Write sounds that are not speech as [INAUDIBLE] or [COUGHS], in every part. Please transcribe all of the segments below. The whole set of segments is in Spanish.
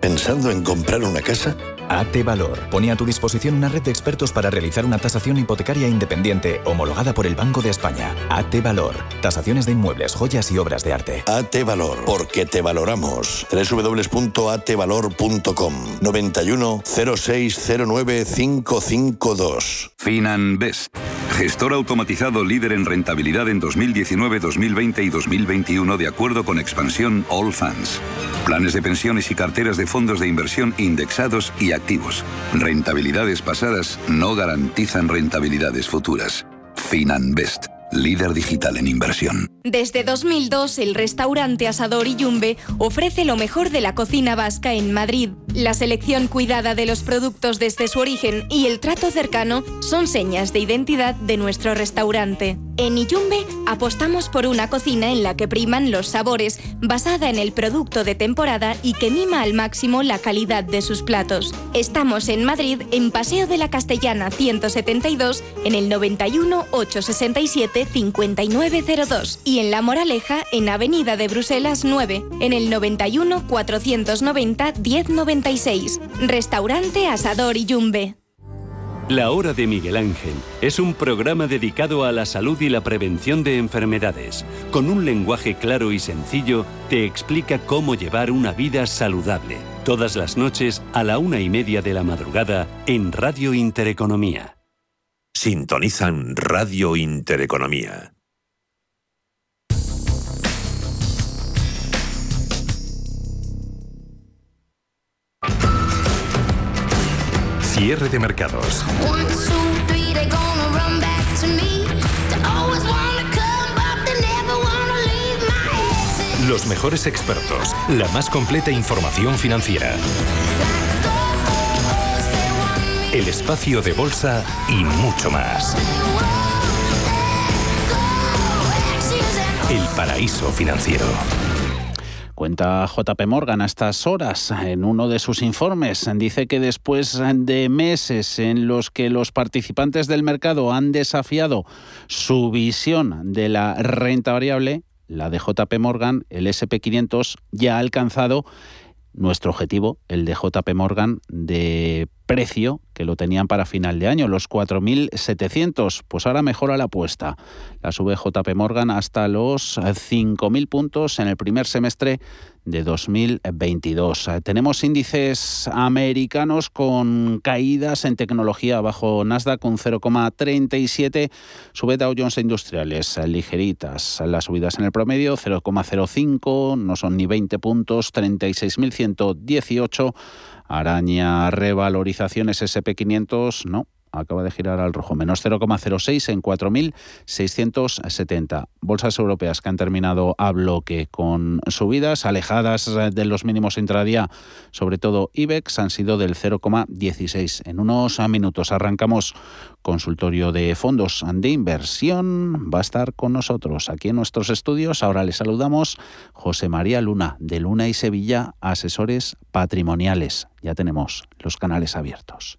¿Pensando en comprar una casa? AT Valor pone a tu disposición una red de expertos para realizar una tasación hipotecaria independiente homologada por el Banco de España. AT Valor. Tasaciones de inmuebles, joyas y obras de arte. AT Valor, porque te valoramos. www.atvalor.com 91 0609 552. FinanBest. Gestor automatizado líder en rentabilidad en 2019, 2020 y 2021 de acuerdo con expansión All Funds. Planes de pensiones y carteras de fondos de inversión indexados y activos. Rentabilidades pasadas no garantizan rentabilidades futuras. FinanBest líder digital en inversión. Desde 2002, el restaurante Asador y Yumbe ofrece lo mejor de la cocina vasca en Madrid. La selección cuidada de los productos desde su origen y el trato cercano son señas de identidad de nuestro restaurante. En Iyumbe apostamos por una cocina en la que priman los sabores, basada en el producto de temporada y que mima al máximo la calidad de sus platos. Estamos en Madrid, en Paseo de la Castellana 172, en el 91 867 5902 y en La Moraleja, en Avenida de Bruselas 9, en el 91 490 1096. Restaurante Asador y Yumbe. La Hora de Miguel Ángel es un programa dedicado a la salud y la prevención de enfermedades. Con un lenguaje claro y sencillo, te explica cómo llevar una vida saludable. Todas las noches a la una y media de la madrugada en Radio Intereconomía. Sintonizan Radio Intereconomía. Cierre de mercados. Los mejores expertos, la más completa información financiera. El espacio de bolsa y mucho más. El paraíso financiero. Cuenta JP Morgan a estas horas en uno de sus informes. Dice que después de meses en los que los participantes del mercado han desafiado su visión de la renta variable, la de JP Morgan, el SP500, ya ha alcanzado nuestro objetivo, el de JP Morgan, de precio que lo tenían para final de año, los 4.700. Pues ahora mejora la apuesta. La sube JP Morgan hasta los 5.000 puntos en el primer semestre de 2022. Tenemos índices americanos con caídas en tecnología bajo Nasdaq un 0,37, sube Dow Jones Industriales ligeritas, las subidas en el promedio 0,05, no son ni 20 puntos, 36.118 Araña revalorizaciones SP500, no, acaba de girar al rojo, menos 0,06 en 4.670. Bolsas europeas que han terminado a bloque con subidas alejadas de los mínimos intradía, sobre todo IBEX, han sido del 0,16. En unos minutos arrancamos consultorio de fondos de inversión. Va a estar con nosotros aquí en nuestros estudios. Ahora le saludamos José María Luna, de Luna y Sevilla, asesores patrimoniales. Ya tenemos los canales abiertos.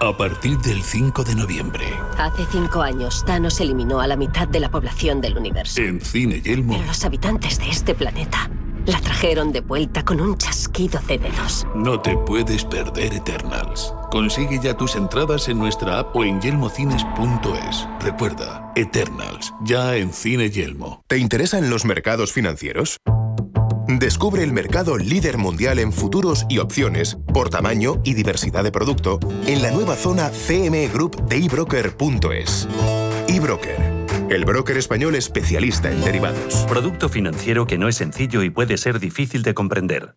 A partir del 5 de noviembre. Hace cinco años, Thanos eliminó a la mitad de la población del universo. En Cine Yelmo. Pero los habitantes de este planeta la trajeron de vuelta con un chasquido de dedos. No te puedes perder Eternals. Consigue ya tus entradas en nuestra app o en yelmocines.es. Recuerda, Eternals, ya en Cine Yelmo. ¿Te interesan los mercados financieros? Descubre el mercado líder mundial en futuros y opciones por tamaño y diversidad de producto en la nueva zona CME Group de ebroker.es. eBroker, el broker español especialista en derivados. Producto financiero que no es sencillo y puede ser difícil de comprender.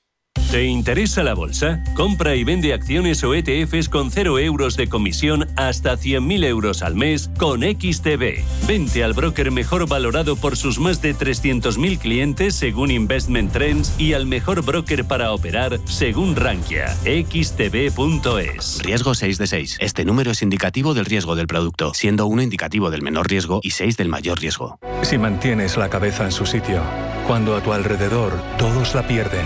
¿Te interesa la bolsa? Compra y vende acciones o ETFs con 0 euros de comisión hasta 100.000 euros al mes con XTB. Vente al broker mejor valorado por sus más de 300.000 clientes según Investment Trends y al mejor broker para operar según Rankia. XTB.es. Riesgo 6 de 6. Este número es indicativo del riesgo del producto, siendo 1 indicativo del menor riesgo y 6 del mayor riesgo. Si mantienes la cabeza en su sitio, cuando a tu alrededor todos la pierden,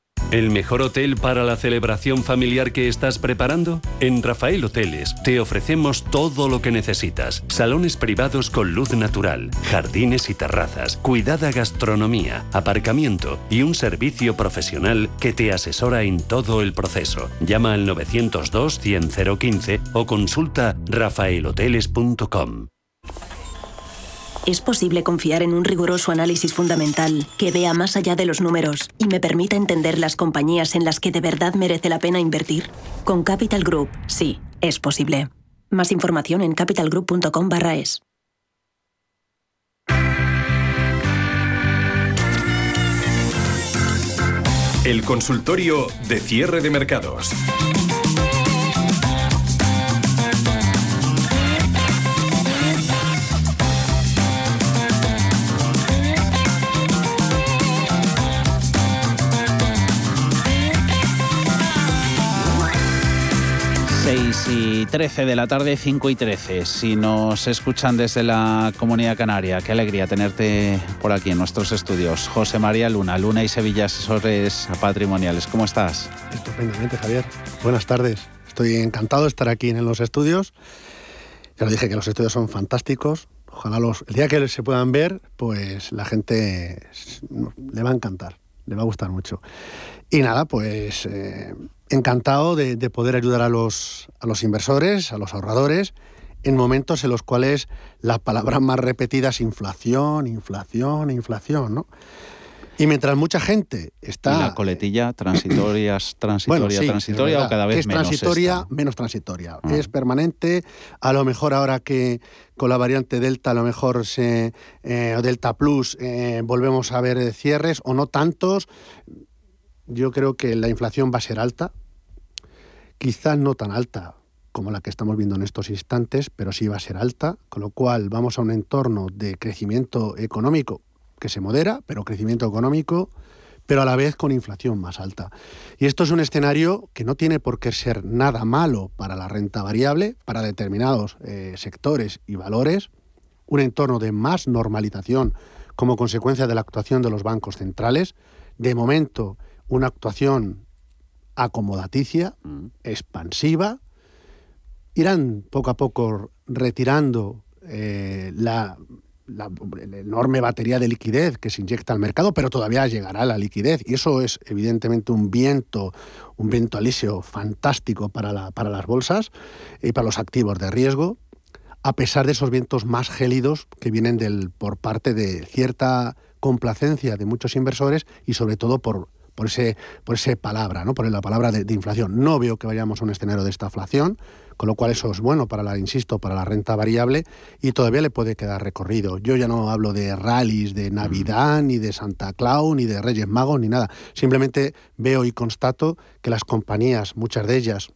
¿El mejor hotel para la celebración familiar que estás preparando? En Rafael Hoteles te ofrecemos todo lo que necesitas. Salones privados con luz natural, jardines y terrazas, cuidada gastronomía, aparcamiento y un servicio profesional que te asesora en todo el proceso. Llama al 902 100 015 o consulta rafaelhoteles.com. Es posible confiar en un riguroso análisis fundamental que vea más allá de los números y me permita entender las compañías en las que de verdad merece la pena invertir. Con Capital Group, sí, es posible. Más información en capitalgroup.com es. El consultorio de cierre de mercados. Y 13 de la tarde, 5 y 13. Si nos escuchan desde la Comunidad Canaria, qué alegría tenerte por aquí en nuestros estudios. José María Luna, Luna y Sevilla Asesores Patrimoniales. ¿Cómo estás? Estupendamente, Javier. Buenas tardes. Estoy encantado de estar aquí en los estudios. Ya lo dije que los estudios son fantásticos. Ojalá los, el día que se puedan ver, pues la gente le va a encantar, le va a gustar mucho. Y nada, pues eh, encantado de, poder ayudar a los, a los inversores, a los ahorradores, en momentos en los cuales la palabra más repetida es inflación, inflación, inflación, ¿no? Y mientras mucha gente está... la coletilla transitoria, [COUGHS] transitoria, transitoria o cada vez es menos transitoria, menos transitoria. Ah. Es permanente. A lo mejor ahora que con la variante Delta, a lo mejor se, eh, Delta Plus, eh, volvemos a ver cierres o no tantos. Yo creo que la inflación va a ser alta, quizás no tan alta como la que estamos viendo en estos instantes, pero sí va a ser alta, con lo cual vamos a un entorno de crecimiento económico que se modera, pero crecimiento económico, pero a la vez con inflación más alta. Y esto es un escenario que no tiene por qué ser nada malo para la renta variable, para determinados eh, sectores y valores, un entorno de más normalización como consecuencia de la actuación de los bancos centrales, de momento una actuación acomodaticia, mm. expansiva, irán poco a poco retirando eh, la, enorme batería de liquidez que se inyecta al mercado, pero todavía llegará la liquidez. Y eso es evidentemente un viento, un viento alisio fantástico para, para las bolsas y para los activos de riesgo, a pesar de esos vientos más gélidos que vienen del, por parte de cierta complacencia de muchos inversores y sobre todo por por ese, por ese palabra, ¿no? por la palabra de, inflación. No veo que vayamos a un escenario de esta inflación, con lo cual eso es bueno para la, insisto, para la renta variable y todavía le puede quedar recorrido. Yo ya no hablo de rallies de Navidad, ni de Santa Claus, ni de Reyes Magos, ni nada. Simplemente veo y constato que las compañías, muchas de ellas,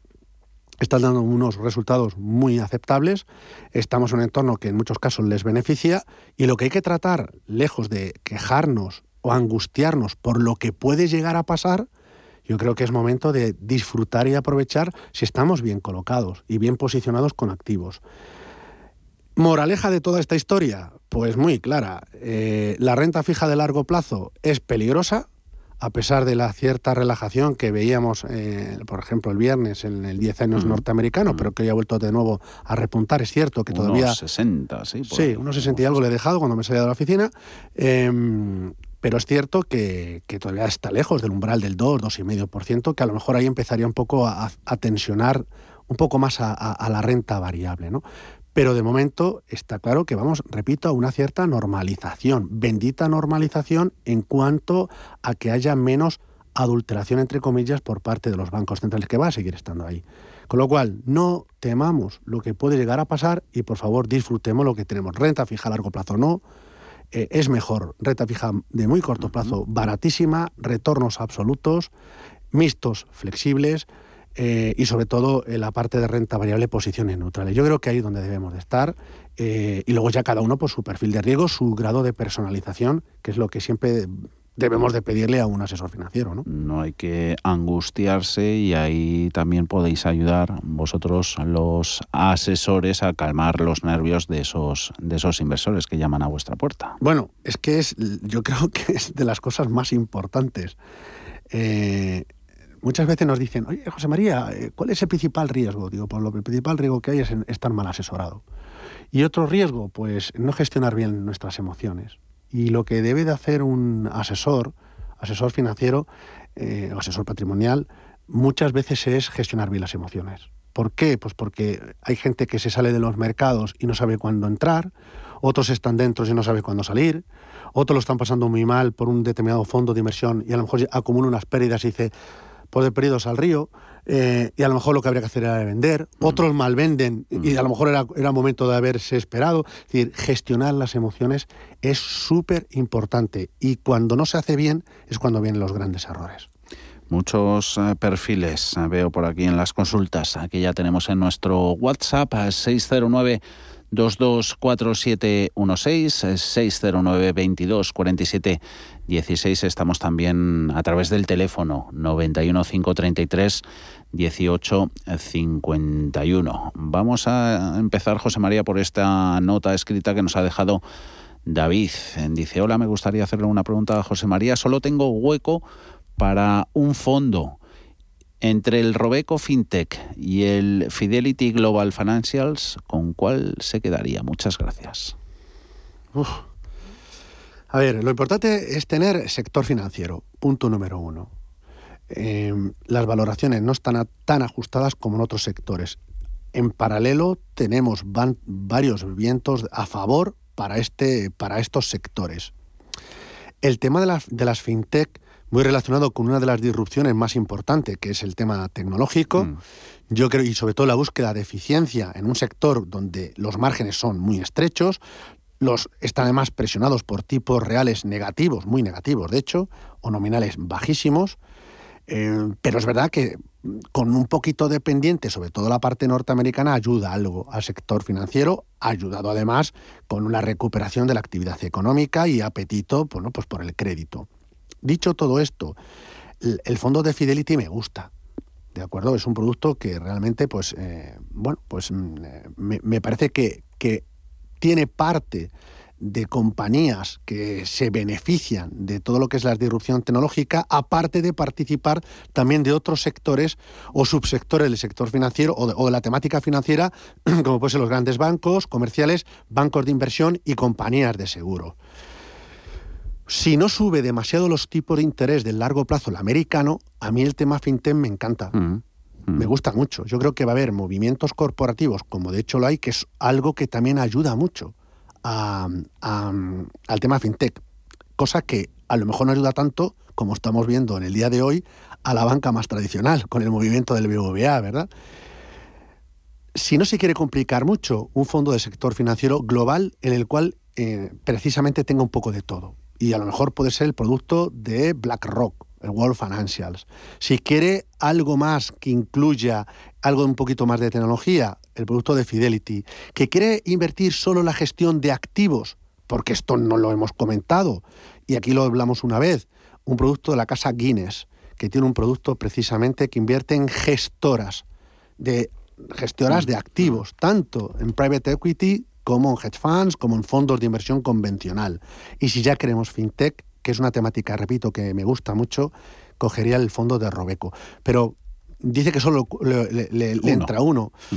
están dando unos resultados muy aceptables, estamos en un entorno que en muchos casos les beneficia y lo que hay que tratar, lejos de quejarnos o angustiarnos por lo que puede llegar a pasar, yo creo que es momento de disfrutar y aprovechar si estamos bien colocados y bien posicionados con activos. Moraleja de toda esta historia, pues muy clara. Eh, la renta fija de largo plazo es peligrosa, a pesar de la cierta relajación que veíamos, eh, por ejemplo, el viernes en el 10 años norteamericano, pero que hoy ha vuelto de nuevo a repuntar. Es cierto que todavía... Unos 60, sí. sí, unos 60 y algo le he dejado cuando me salía de la oficina. Em, pero es cierto que, todavía está lejos del umbral del 2, 2,5%, que a lo mejor ahí empezaría un poco a, tensionar un poco más a, a, la renta variable. ¿no? Pero de momento está claro que vamos, repito, a una cierta normalización, bendita normalización en cuanto a que haya menos adulteración, entre comillas, por parte de los bancos centrales, que va a seguir estando ahí. Con lo cual, no temamos lo que puede llegar a pasar y por favor disfrutemos lo que tenemos. Renta fija a largo plazo no, eh, es mejor renta fija de muy corto plazo, baratísima, retornos absolutos, mixtos, flexibles, eh, y sobre todo en la parte de renta variable posiciones neutrales. Yo creo que ahí es donde debemos de estar eh, y luego ya cada uno por su perfil de riesgo, su grado de personalización, que es lo que siempre debemos de pedirle a un asesor financiero. ¿no? no hay que angustiarse y ahí también podéis ayudar vosotros los asesores a calmar los nervios de esos, de esos inversores que llaman a vuestra puerta. Bueno, es que es, yo creo que es de las cosas más importantes. Eh, muchas veces nos dicen, oye, José María, eh, ¿cuál es el principal riesgo? Digo, pues lo el principal riesgo que hay es estar mal asesorado. Y otro riesgo, pues no gestionar bien nuestras emociones. Y lo que debe de hacer un asesor, asesor financiero eh, o asesor patrimonial, muchas veces es gestionar bien las emociones. ¿Por qué? Pues porque hay gente que se sale de los mercados y no sabe cuándo entrar, otros están dentro y no sabe cuándo salir, otros lo están pasando muy mal por un determinado fondo de inversión y a lo mejor acumula unas pérdidas y dice, de perdidos al río, eh, y a lo mejor lo que habría que hacer era vender, mm. otros mal venden y mm. a lo mejor era, era momento de haberse esperado. Es decir, gestionar las emociones es súper importante y cuando no se hace bien es cuando vienen los grandes errores. Muchos eh, perfiles eh, veo por aquí en las consultas que ya tenemos en nuestro WhatsApp 609 224716 609 2247 16. Estamos también a través del teléfono 91 533 18 51. Vamos a empezar, José María, por esta nota escrita que nos ha dejado David. Dice, hola, me gustaría hacerle una pregunta a José María. Solo tengo hueco para un fondo entre el Robeco FinTech y el Fidelity Global Financials, ¿con cuál se quedaría? Muchas gracias. A ver, lo importante es tener sector financiero, punto número uno. Em, las valoraciones no están tan ajustadas como en otros sectores. En paralelo tenemos varios vientos a favor para, este, para estos sectores. El tema de, de, las fintech, muy relacionado con una de las disrupciones más importantes, que es el tema tecnológico, mm. yo creo, y sobre todo la búsqueda de eficiencia en un sector donde los márgenes son muy estrechos, los están además presionados por tipos reales negativos, muy negativos de hecho, o nominales bajísimos. Eh, pero es verdad que con un poquito de pendiente, sobre todo la parte norteamericana, ayuda algo al sector financiero, ayudado además con una recuperación de la actividad económica y apetito bueno, pues por el crédito. Dicho todo esto, el, fondo de Fidelity me gusta. ¿De acuerdo? Es un producto que realmente, pues, eh, bueno, pues mm, eh, me, me parece que, que tiene parte de compañías que se benefician de todo lo que es la disrupción tecnológica, aparte de participar también de otros sectores o subsectores del sector financiero o de, la temática financiera, [CLEARS THROAT] como pueden ser los grandes bancos, comerciales, bancos de inversión y compañías de seguro. Si no sube demasiado los tipos de interés del largo plazo el americano, a mí el tema fintech me encanta. Mm. Me gusta mucho. Yo creo que va a haber movimientos corporativos, como de hecho lo hay, que es algo que también ayuda mucho al tema fintech. Cosa que a lo mejor no ayuda tanto, como estamos viendo en el día de hoy, a la banca más tradicional, con el movimiento del BBVA, ¿verdad? Si no se quiere complicar mucho, un fondo de sector financiero global en el cual eh, precisamente tenga un poco de todo. Y a lo mejor puede ser el producto de BlackRock el World Financials. Si quiere algo más que incluya algo un poquito más de tecnología, el producto de Fidelity. Que quiere invertir solo en la gestión de activos, porque esto no lo hemos comentado, y aquí lo hablamos una vez, un producto de la casa Guinness, que tiene un producto precisamente que invierte en gestoras de gestoras de activos, tanto en private equity como en hedge funds, como en fondos de inversión convencional. Y si ya queremos fintech, que es una temática, repito, que me gusta mucho, cogería el fondo de Robeco. Pero dice que solo le, entra uno. Mm.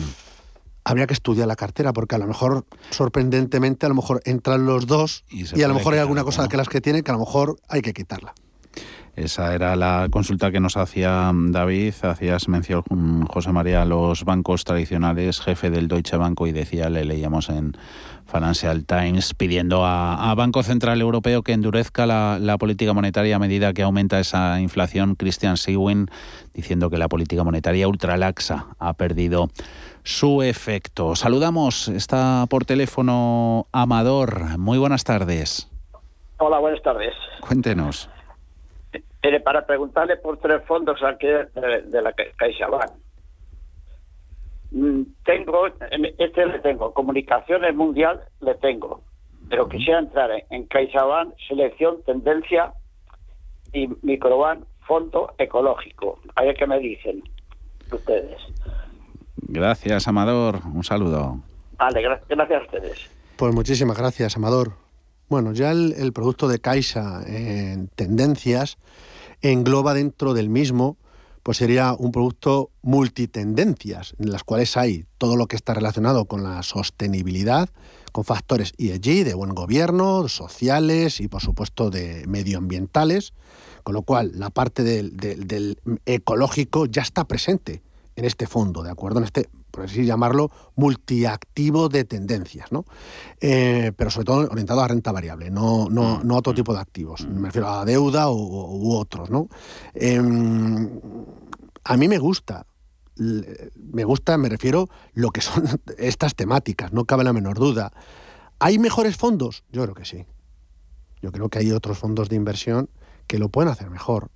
Habría que estudiar la cartera, porque a lo mejor, sorprendentemente, a lo mejor entran los dos y, a lo mejor hay alguna cosa que las que tiene que a lo mejor hay que quitarla. Esa era la consulta que nos hacía David. Hacías mención, José María, a los bancos tradicionales, jefe del Deutsche Bank, y decía, le leíamos en Financial Times, pidiendo a, Banco Central Europeo que endurezca la, política monetaria a medida que aumenta esa inflación. Christian Sewin diciendo que la política monetaria ultralaxa ha perdido su efecto. Saludamos, está por teléfono Amador. Muy buenas tardes. Hola, buenas tardes. Cuéntenos para preguntarle por tres fondos aquí de, la CaixaBank. Mm, tengo, este le tengo, Comunicaciones Mundial le tengo, pero quisiera entrar en, CaixaBank, Selección, Tendencia y Microbank, Fondo Ecológico. A ver qué me dicen ustedes. Gracias, Amador. Un saludo. Vale, gracias a ustedes. Pues muchísimas gracias, Amador. Bueno, ya el, producto de Caixa en tendencias engloba dentro del mismo, pues sería un producto multitendencias, en las cuales hay todo lo que está relacionado con la sostenibilidad, con factores ESG, de buen gobierno, sociales y por supuesto de medioambientales, con lo cual la parte del, del ecológico ya está presente en este fondo, ¿de acuerdo? En este por así llamarlo, multiactivo de tendencias, ¿no? Eh, pero sobre todo orientado a renta variable, no, no, mm, no a otro mm, tipo de activos. Mm. Me refiero a la deuda u, otros, ¿no? Em, a mí me gusta, me gusta, me refiero, lo que son [LAUGHS] estas temáticas, no cabe la menor duda. ¿Hay mejores fondos? Yo creo que sí. Yo creo que hay otros fondos de inversión que lo pueden hacer mejor.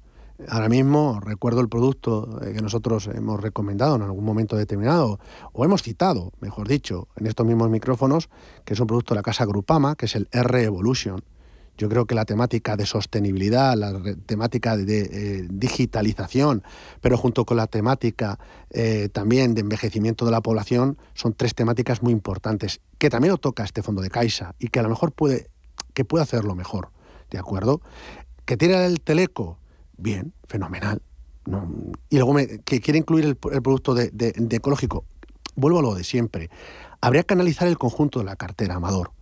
Ahora mismo recuerdo el producto eh, que nosotros hemos recomendado en algún momento determinado, o hemos citado, mejor dicho, en estos mismos micrófonos, que es un producto de la casa Grupama, que es el R-Evolution. Yo creo que la temática de sostenibilidad, la temática de eh, digitalización, pero junto con la temática eh, también de envejecimiento de la población, son tres temáticas muy importantes, que también lo toca este fondo de Caixa y que a lo mejor puede, que puede hacerlo mejor, ¿de acuerdo? Que tiene el Teleco, bien, fenomenal. Y luego que quiere incluir el, producto de, ecológico. Vuelvo a lo de siempre. Habría que analizar el conjunto de la cartera, Amador.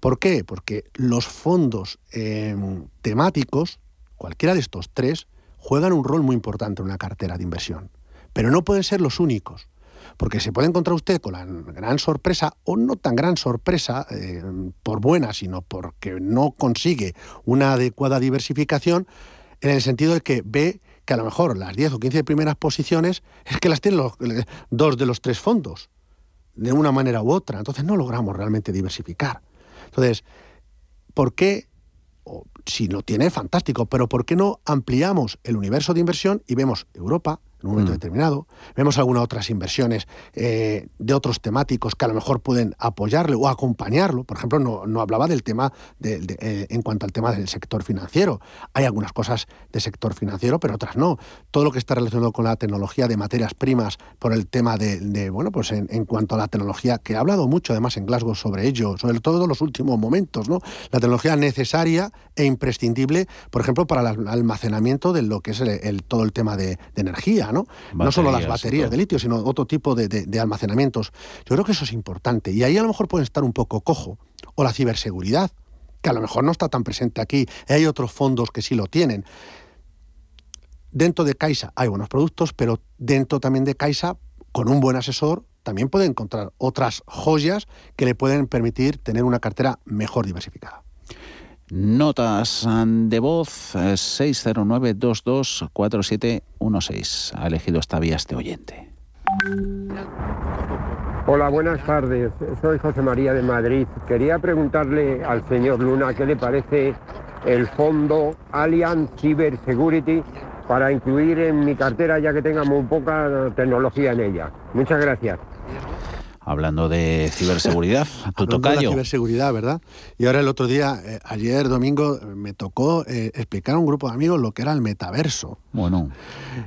¿Por qué? Porque los fondos em, temáticos, cualquiera de estos tres, juegan un rol muy importante en una cartera de inversión. Pero no pueden ser los únicos. Porque se puede encontrar usted con la gran sorpresa, o no tan gran sorpresa, em, por buena, sino porque no consigue una adecuada diversificación, en el sentido de que ve que a lo mejor las 10 o 15 primeras posiciones es que las tienen los, dos de los tres fondos, de una manera u otra. Entonces no logramos realmente diversificar. Entonces, ¿por qué? si lo tiene, fantástico, pero ¿por qué no ampliamos el universo de inversión y vemos Europa, en un momento mm. determinado. Vemos algunas otras inversiones eh, de otros temáticos que a lo mejor pueden apoyarle o acompañarlo. Por ejemplo, no, hablaba del tema de, eh, en cuanto al tema del sector financiero. Hay algunas cosas de sector financiero, pero otras no. Todo lo que está relacionado con la tecnología de materias primas, por el tema de, bueno, pues en, cuanto a la tecnología, que ha hablado mucho además en Glasgow sobre ello, sobre todo en los últimos momentos, ¿no? La tecnología necesaria e imprescindible, por ejemplo, para el almacenamiento de lo que es el, todo el tema de energía ¿no? solo las baterías de litio, sino otro tipo de, almacenamientos. Yo creo que eso es importante. Y ahí a lo mejor puede estar un poco cojo. O la ciberseguridad, que a lo mejor no está tan presente aquí. Hay otros fondos que sí lo tienen. Dentro de Caixa hay buenos productos, pero dentro también de Caixa, con un buen asesor, también puede encontrar otras joyas que le pueden permitir tener una cartera mejor diversificada. Notas de voz 609-224716. Ha elegido esta vía este oyente. Hola, buenas tardes. Soy José María de Madrid. Quería preguntarle al señor Luna qué le parece el fondo Allianz Cyber Security para incluir en mi cartera ya que tenga muy poca tecnología en ella. Muchas gracias. Hablando de ciberseguridad, [LAUGHS] tu tocayo. De ciberseguridad, ¿verdad? Y ahora el otro día, eh, ayer domingo, me tocó eh, explicar a un grupo de amigos lo que era el metaverso. Bueno.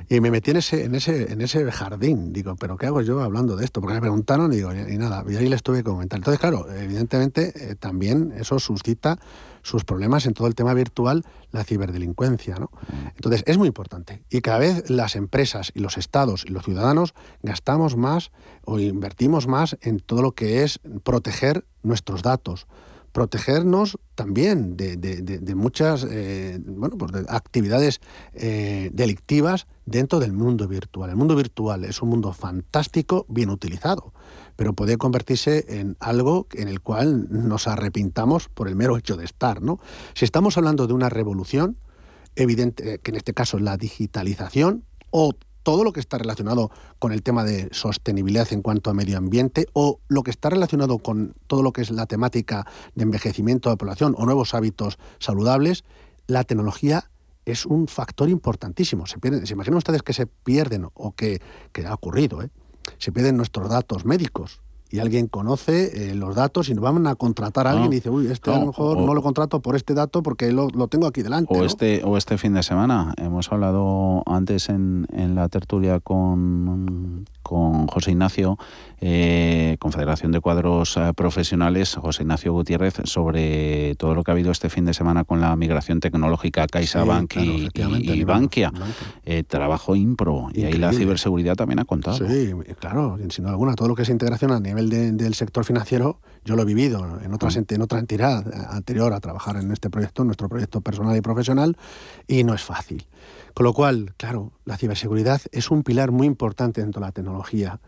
Y me metí en ese, en ese, en ese jardín. Digo, ¿pero qué hago yo hablando de esto? Porque me preguntaron y digo, y nada, y ahí les tuve que comentar. Entonces, claro, evidentemente también eso suscita sus problemas en todo el tema virtual, la ciberdelincuencia. ¿no? Entonces, es muy importante. Y cada vez las empresas y los estados y los ciudadanos gastamos más o invertimos más en todo lo que es proteger nuestros datos, protegernos también de, muchas eh, bueno, pues actividades eh, delictivas dentro del mundo virtual. El mundo virtual es un mundo fantástico, bien utilizado pero puede convertirse en algo en el cual nos arrepintamos por el mero hecho de estar. ¿no? Si estamos hablando de una revolución, evidente que en este caso es la digitalización o todo lo que está relacionado con el tema de sostenibilidad en cuanto a medio ambiente o lo que está relacionado con todo lo que es la temática de envejecimiento de la población o nuevos hábitos saludables, la tecnología es un factor importantísimo. Se, ¿se imaginan ustedes que se pierden o que, que ha ocurrido? ¿eh? se piden nuestros datos médicos y alguien conoce eh, los datos y nos van a contratar a alguien y dice, uy, este a lo mejor no lo contrato por este dato porque lo, tengo aquí delante. O, este, o este fin de semana. Hemos hablado antes en, en la tertulia con, con José Ignacio, eh, Confederación de Cuadros eh, Profesionales, José Ignacio Gutiérrez, sobre todo lo que ha habido este fin de semana con la migración tecnológica CaixaBank y, y, Bankia. trabajo impro. Y ahí la ciberseguridad también ha contado. Sí, claro, sin duda alguna. Todo lo que es integración a nivel del sector financiero, yo lo he vivido en, otra, mm. en otra entidad anterior a trabajar en este proyecto, nuestro proyecto personal y profesional, y no es fácil. Con lo cual, claro, la ciberseguridad es un pilar muy importante dentro de la tecnología,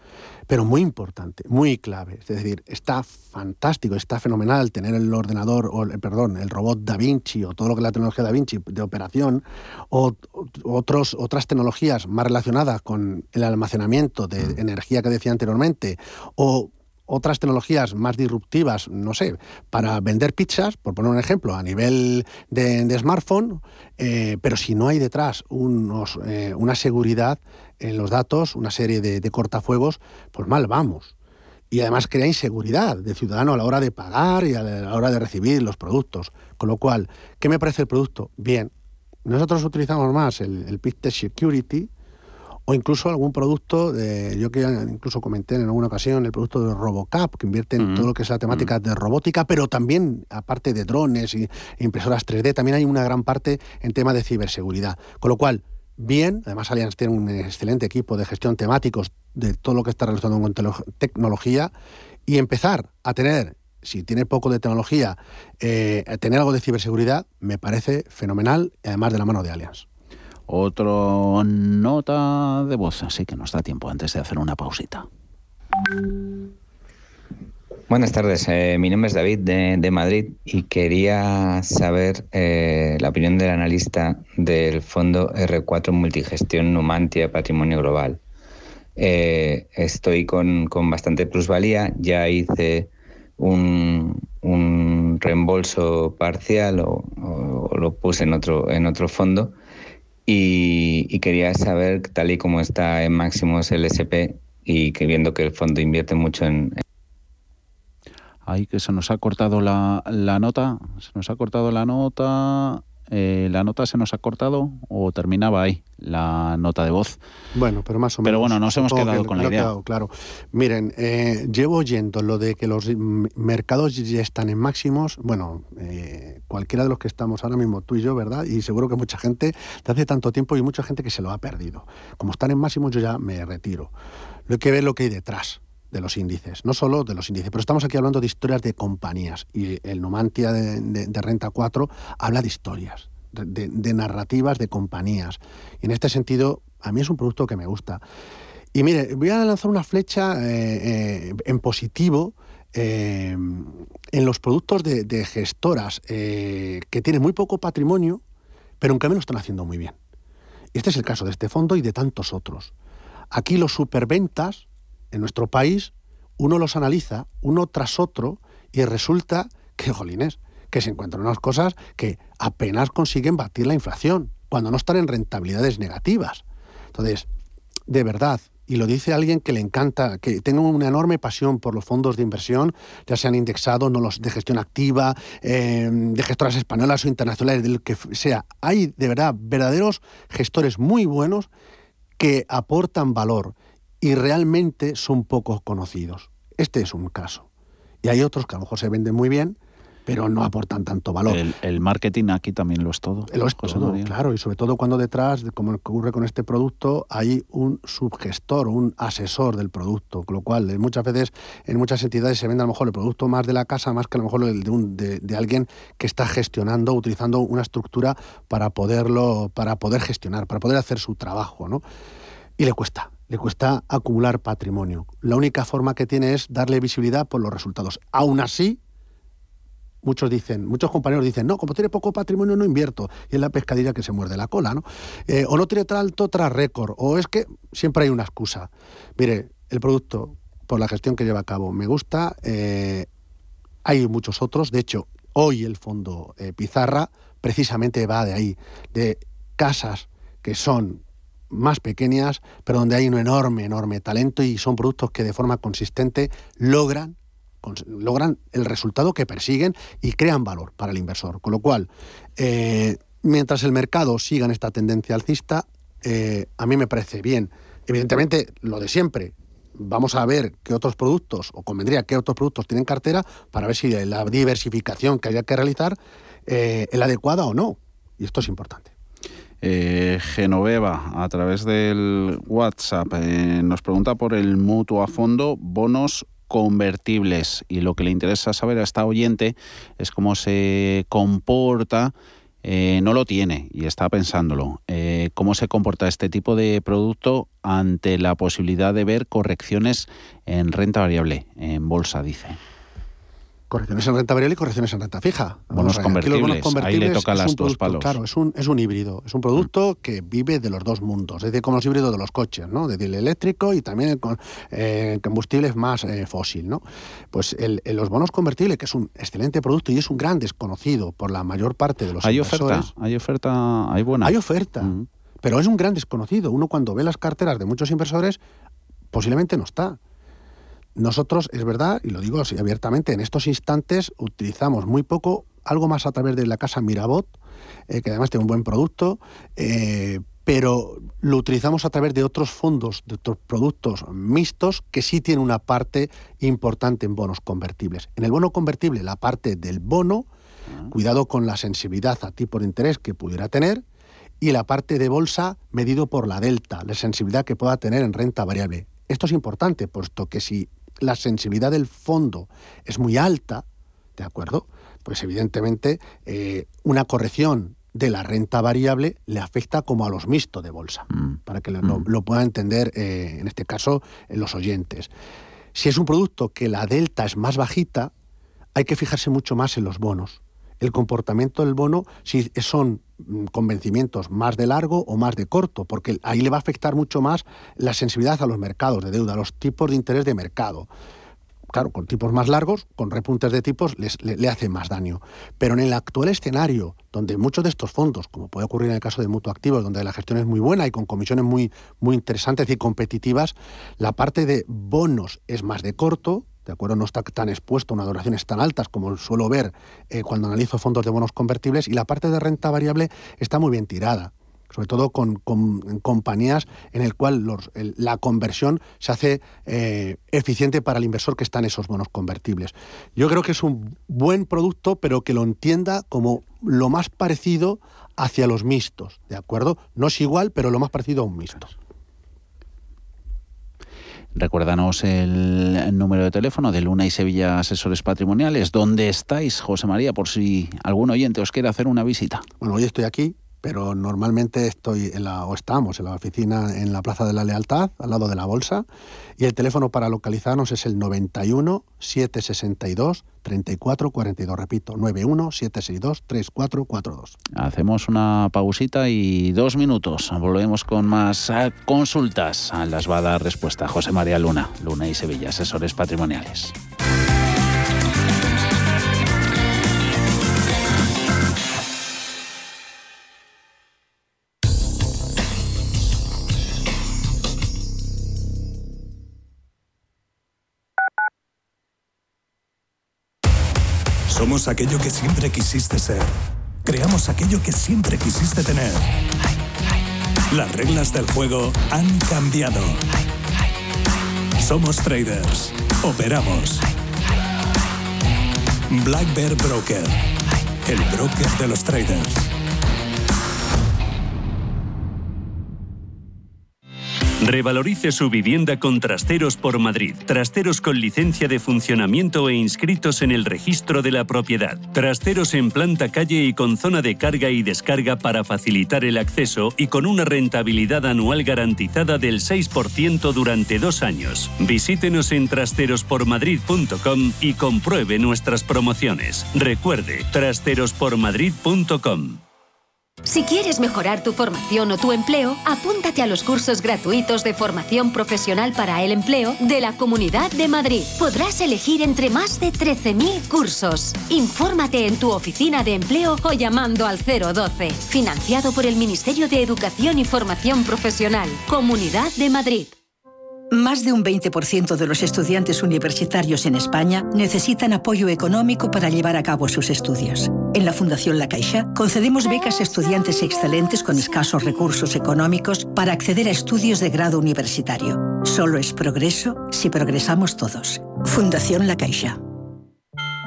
pero muy importante, muy clave. Es decir, está fantástico, está fenomenal tener el ordenador, o el, perdón, el robot Da Vinci o todo lo que es la tecnología Da Vinci de operación, o otros, otras tecnologías más relacionadas con el almacenamiento de mm. energía que decía anteriormente, o otras tecnologías más disruptivas, no sé, para vender pizzas, por poner un ejemplo, a nivel de, smartphone, eh, pero si no hay detrás unos, eh, una seguridad en los datos, una serie de, cortafuegos, pues mal vamos. Y además crea inseguridad del ciudadano a la hora de pagar y a la hora de recibir los productos. Con lo cual, ¿qué me parece el producto? Bien, nosotros utilizamos más el, el Security, o incluso algún producto, de, yo que incluso comenté en alguna ocasión, el producto de Robocap, que invierte en todo lo que es la temática de robótica, pero también, aparte de drones y impresoras 3D, también hay una gran parte en tema de ciberseguridad. Con lo cual, bien, además Allianz tiene un excelente equipo de gestión temáticos de todo lo que está relacionado con tecnología, y empezar a tener si tiene poco de tecnología, eh, tener algo de ciberseguridad, me parece fenomenal, además de la mano de Allianz. Otro nota de voz, así que nos da tiempo antes de hacer una pausita. Buenas tardes, eh, mi nombre es David de, Madrid y quería saber eh, la opinión del analista del fondo R4 Multigestión Numantia Patrimonio Global. Eh, estoy con, bastante plusvalía, ya hice un, reembolso parcial o, o, lo puse en otro, en otro fondo y, quería saber, tal y como está en máximos el SP y que viendo que el fondo invierte mucho en... Ahí que se nos ha cortado la nota, se nos ha cortado la nota. Eh, ¿la nota se nos ha cortado o terminaba ahí la nota de voz? Bueno, pero más o menos. Pero bueno, nos hemos quedado con la idea. claro. Miren, eh, llevo oyendo lo de que los mercados ya están en máximos. Bueno, eh, cualquiera de los que estamos ahora mismo, tú y yo, ¿verdad? Y seguro que mucha gente, de hace tanto tiempo y mucha gente que se lo ha perdido. Como están en máximos, yo ya me retiro. Lo hay que ver lo que hay detrás de los índices, no solo de los índices, pero estamos aquí hablando de historias de compañías y el Numantia de, Renta 4 habla de historias, de, narrativas de compañías. Y en este sentido, a mí es un producto que me gusta. Y mire, voy a lanzar una flecha eh, eh, en positivo eh, en los productos de, gestoras que tienen muy poco patrimonio, pero en cambio lo están haciendo muy bien. Este es el caso de este fondo y de tantos otros. Aquí los superventas en nuestro país uno los analiza uno tras otro y resulta que, jolines, que se encuentran unas cosas que apenas consiguen batir la inflación, cuando no están en rentabilidades negativas. Entonces, de verdad, y lo dice alguien que le encanta, que tenga una enorme pasión por los fondos de inversión, ya sean indexados, no los de gestión activa, eh, de gestoras españolas o internacionales, del que sea. Hay de verdad verdaderos gestores muy buenos que aportan valor y realmente son pocos conocidos. Este es un caso. Y hay otros que a lo mejor se venden muy bien, pero no aportan tanto valor. El, marketing aquí también lo es todo. Lo es todo, claro, y sobre todo cuando detrás, como ocurre con este producto, hay un subgestor, un asesor del producto, con lo cual eh, muchas veces en muchas entidades se vende a lo mejor el producto más de la casa, más que a lo mejor el de, un, de, de alguien que está gestionando, utilizando una estructura para poderlo, para poder gestionar, para poder hacer su trabajo, ¿no? Y le cuesta, le cuesta acumular patrimonio. La única forma que tiene es darle visibilidad por los resultados. Aún así, muchos dicen, muchos compañeros dicen, no, como tiene poco patrimonio no invierto. Y es la pescadilla que se muerde la cola, ¿no? Eh, o no tiene alto tras récord, o es que siempre hay una excusa. Mire, el producto, por la gestión que lleva a cabo, me gusta. Eh, hay muchos otros. De hecho, hoy el fondo eh, Pizarra precisamente va de ahí, de casas que son más pequeñas, pero donde hay un enorme, enorme talento y son productos que de forma consistente logran logran el resultado que persiguen y crean valor para el inversor. Con lo cual, eh, mientras el mercado siga en esta tendencia alcista, eh, a mí me parece bien. Evidentemente, lo de siempre, vamos a ver qué otros productos, o convendría qué otros productos tienen cartera, para ver si la diversificación que haya que realizar eh, es la adecuada o no. Y esto es importante. Genoveva, a través del WhatsApp, nos pregunta por el mutuo a fondo, bonos convertibles y lo que le interesa saber a esta oyente es cómo se comporta eh, no lo tiene y está pensándolo. Eh, ¿Cómo se comporta este tipo de producto ante la posibilidad de ver correcciones en renta variable, en bolsa, dice? Correcciones en renta variable y correcciones en renta fija. Bonos, convertibles, ahí le tocan las dos palos. Claro, es un, es un híbrido, es un producto que vive de los dos mundos, es decir, como los híbridos de los coches, ¿no? Desde el eléctrico y también con eh, combustibles más eh, fósil, ¿no? Pues el, los bonos convertibles, que es un excelente producto y es un gran desconocido por la mayor parte de los Hay oferta, hay oferta, hay buena. Hay oferta, pero es un gran desconocido. Uno cuando ve las carteras de muchos inversores, posiblemente no está. Nosotros, es verdad, y lo digo así abiertamente, en estos instantes utilizamos muy poco, algo más a través de la casa Mirabot, eh, que además tiene un buen producto, eh, pero lo utilizamos a través de otros fondos, de otros productos mixtos que sí tienen una parte importante en bonos convertibles. En el bono convertible, la parte del bono, cuidado con la sensibilidad a tipo de interés que pudiera tener, y la parte de bolsa medido por la delta, la sensibilidad que pueda tener en renta variable. Esto es importante, puesto que si la sensibilidad del fondo es muy alta, ¿de acuerdo? Pues evidentemente eh, una corrección de la renta variable le afecta como a los mixtos de bolsa, mm. para que lo, mm. puedan entender, eh, en este caso, los oyentes. Si es un producto que la delta es más bajita, hay que fijarse mucho más en los bonos. El comportamiento del bono, si son convencimientos más de largo o más de corto, porque ahí le va a afectar mucho más la sensibilidad a los mercados de deuda, a los tipos de interés de mercado. Claro, con tipos más largos, con repuntes de tipos, le, hace más daño. Pero en el actual escenario, donde muchos de estos fondos, como puede ocurrir en el caso de Mutuo Activos, donde la gestión es muy buena y con comisiones muy, muy interesantes y competitivas, la parte de bonos es más de corto, ¿de acuerdo? No está tan expuesto a unas duraciones tan altas como suelo ver eh, cuando analizo fondos de bonos convertibles y la parte de renta variable está muy bien tirada sobre todo con, compañías en el cual la conversión se hace eh, eficiente para el inversor que está en esos bonos convertibles. Yo creo que es un buen producto, pero que lo entienda como lo más parecido hacia los mixtos, ¿de acuerdo? No es igual, pero lo más parecido a un mixto. Recuérdanos el número de teléfono de Luna y Sevilla Asesores Patrimoniales. ¿Dónde estáis, José María, por si algún oyente os quiere hacer una visita? Bueno, hoy estoy aquí, pero normalmente estoy en la, o estamos en la oficina en la Plaza de la Lealtad, al lado de la Bolsa, y el teléfono para localizarnos es el 91 762 3442, repito, 91 762 3442. Hacemos una pausita y dos minutos. Volvemos con más eh, consultas. Las va a dar respuesta José María Luna, Luna y Sevilla, asesores patrimoniales. Somos aquello que siempre quisiste ser. Creamos aquello que siempre quisiste tener. Las reglas del juego han cambiado. Somos traders. Operamos. Black Bear Broker. El broker de los traders. Revalorice su vivienda con Trasteros por Madrid. Trasteros con licencia de funcionamiento e inscritos en el registro de la propiedad. Trasteros en planta calle y con zona de carga y descarga para facilitar el acceso y con una rentabilidad anual garantizada del 6% durante dos años. Visítenos en trasterospormadrid.com y compruebe nuestras promociones. Recuerde, trasterospormadrid.com. Si quieres mejorar tu formación o tu empleo, apúntate a los cursos gratuitos de formación profesional para el empleo de la Comunidad de Madrid. Podrás elegir entre más de 13.000 cursos. Infórmate en tu oficina de empleo o llamando al 012. Financiado por el Ministerio de Educación y Formación Profesional. Comunidad de Madrid. Más de un 20% de los estudiantes universitarios en España necesitan apoyo económico para llevar a cabo sus estudios. En la Fundación La Caixa concedemos becas a estudiantes excelentes con escasos recursos económicos para acceder a estudios de grado universitario. Solo es progreso si progresamos todos. Fundación La Caixa.